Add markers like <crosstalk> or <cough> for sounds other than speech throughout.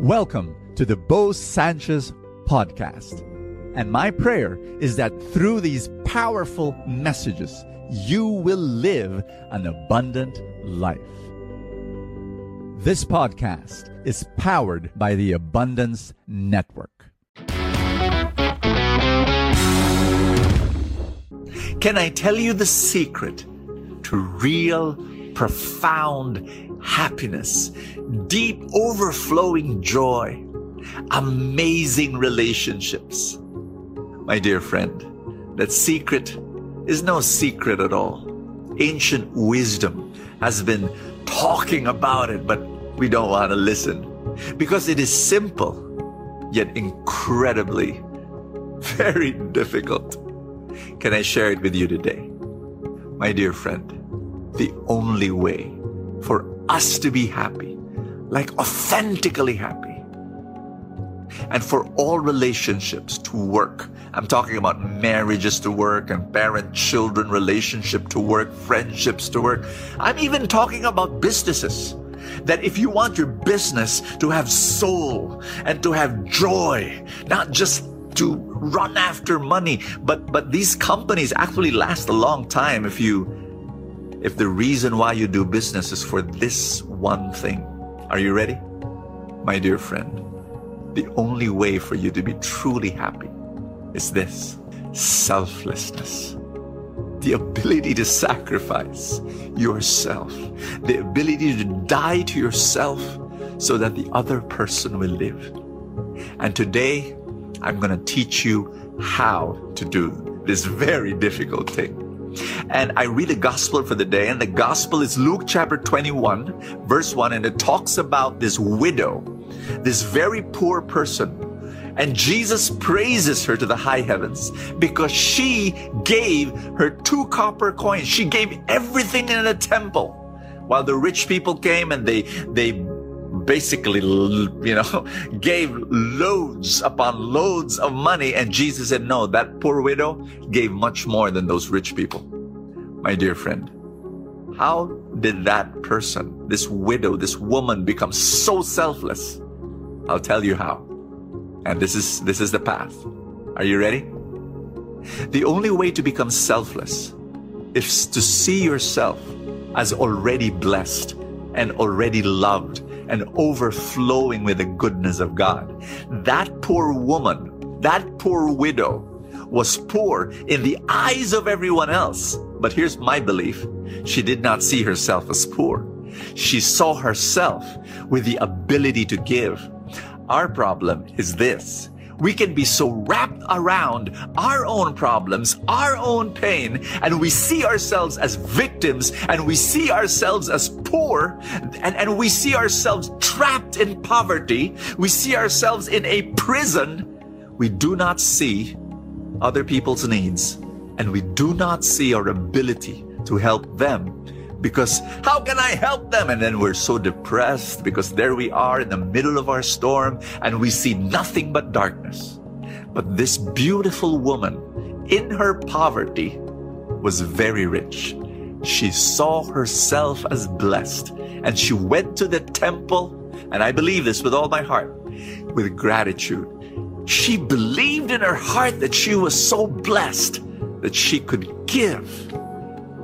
Welcome to the Bo Sanchez podcast. And my prayer is that through these powerful messages, you will live an abundant life. This podcast is powered by the Abundance Network. Can I tell you the secret to real, profound happiness, deep, overflowing joy, amazing relationships? My dear friend, that secret is no secret at all. Ancient wisdom has been talking about it, but we don't want to listen because it is simple, yet incredibly, <laughs> very difficult. Can I share it with you today? My dear friend, the only way for us to be happy, like authentically happy, and for all relationships to work. I'm talking about marriages to work and parent children relationship to work, friendships to work. I'm even talking about businesses. That if you want your business to have soul and to have joy, not just to run after money, but but these companies actually last a long time if you if the reason why you do business is for this one thing. Are you ready? My dear friend, the only way for you to be truly happy is this selflessness. The ability to sacrifice yourself, the ability to die to yourself so that the other person will live. And today, I'm going to teach you how to do this very difficult thing. And I read the gospel for the day, and the gospel is Luke chapter 21, verse 1, and it talks about this widow, this very poor person. And Jesus praises her to the high heavens because she gave her two copper coins. She gave everything in the temple. While the rich people came and they, they basically, you know, <laughs> gave loads upon loads of money. And Jesus said, no, that poor widow gave much more than those rich people. My dear friend, how did that person, this widow, this woman become so selfless? I'll tell you how. And this is, this is the path. Are you ready? The only way to become selfless is to see yourself as already blessed and already loved and overflowing with the goodness of God. That poor woman, that poor widow was poor in the eyes of everyone else. But here's my belief. She did not see herself as poor. She saw herself with the ability to give. Our problem is this we can be so wrapped around our own problems, our own pain, and we see ourselves as victims and we see ourselves as poor and, and we see ourselves trapped in poverty. We see ourselves in a prison. We do not see other people's needs and we do not see our ability to help them because how can I help them? And then we're so depressed because there we are in the middle of our storm and we see nothing but darkness. But this beautiful woman in her poverty was very rich. She saw herself as blessed and she went to the temple. And I believe this with all my heart, with gratitude. She believed in her heart that she was so blessed that she could give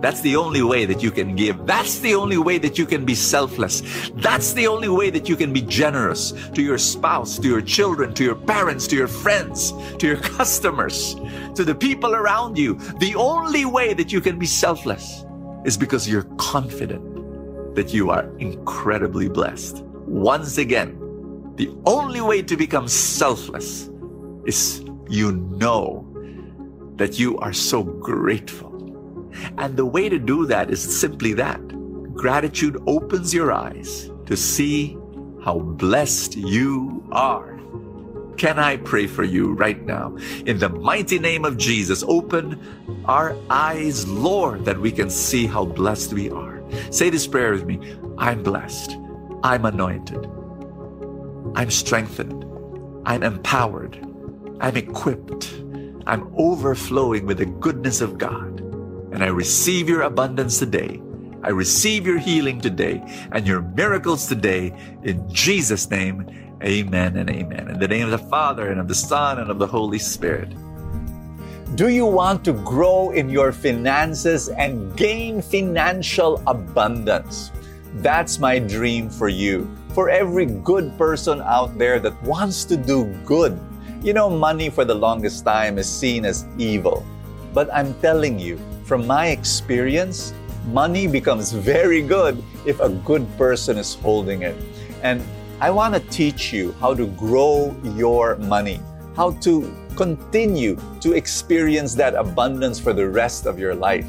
that's the only way that you can give. That's the only way that you can be selfless. That's the only way that you can be generous to your spouse, to your children, to your parents, to your friends, to your <laughs> customers, to the people around you. The only way that you can be selfless is because you're confident that you are incredibly blessed. Once again, the only way to become selfless is you know that you are so grateful and the way to do that is simply that. Gratitude opens your eyes to see how blessed you are. Can I pray for you right now? In the mighty name of Jesus, open our eyes, Lord, that we can see how blessed we are. Say this prayer with me I'm blessed. I'm anointed. I'm strengthened. I'm empowered. I'm equipped. I'm overflowing with the goodness of God. And I receive your abundance today. I receive your healing today and your miracles today. In Jesus' name, Amen and amen. In the name of the Father and of the Son and of the Holy Spirit. Do you want to grow in your finances and gain financial abundance? That's my dream for you. For every good person out there that wants to do good. You know, money for the longest time is seen as evil. But I'm telling you, from my experience, money becomes very good if a good person is holding it. And I want to teach you how to grow your money, how to continue to experience that abundance for the rest of your life.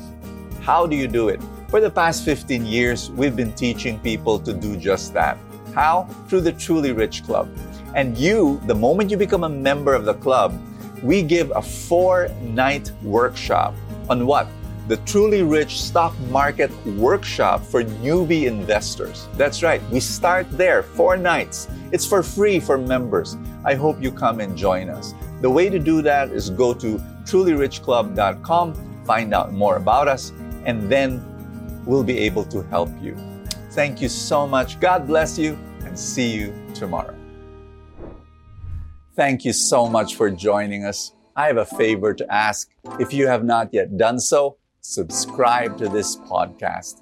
How do you do it? For the past 15 years, we've been teaching people to do just that. How? Through the Truly Rich Club. And you, the moment you become a member of the club, we give a four night workshop on what? The Truly Rich Stock Market Workshop for newbie investors. That's right, we start there, four nights. It's for free for members. I hope you come and join us. The way to do that is go to trulyrichclub.com, find out more about us, and then we'll be able to help you. Thank you so much. God bless you, and see you tomorrow. Thank you so much for joining us. I have a favor to ask. If you have not yet done so, subscribe to this podcast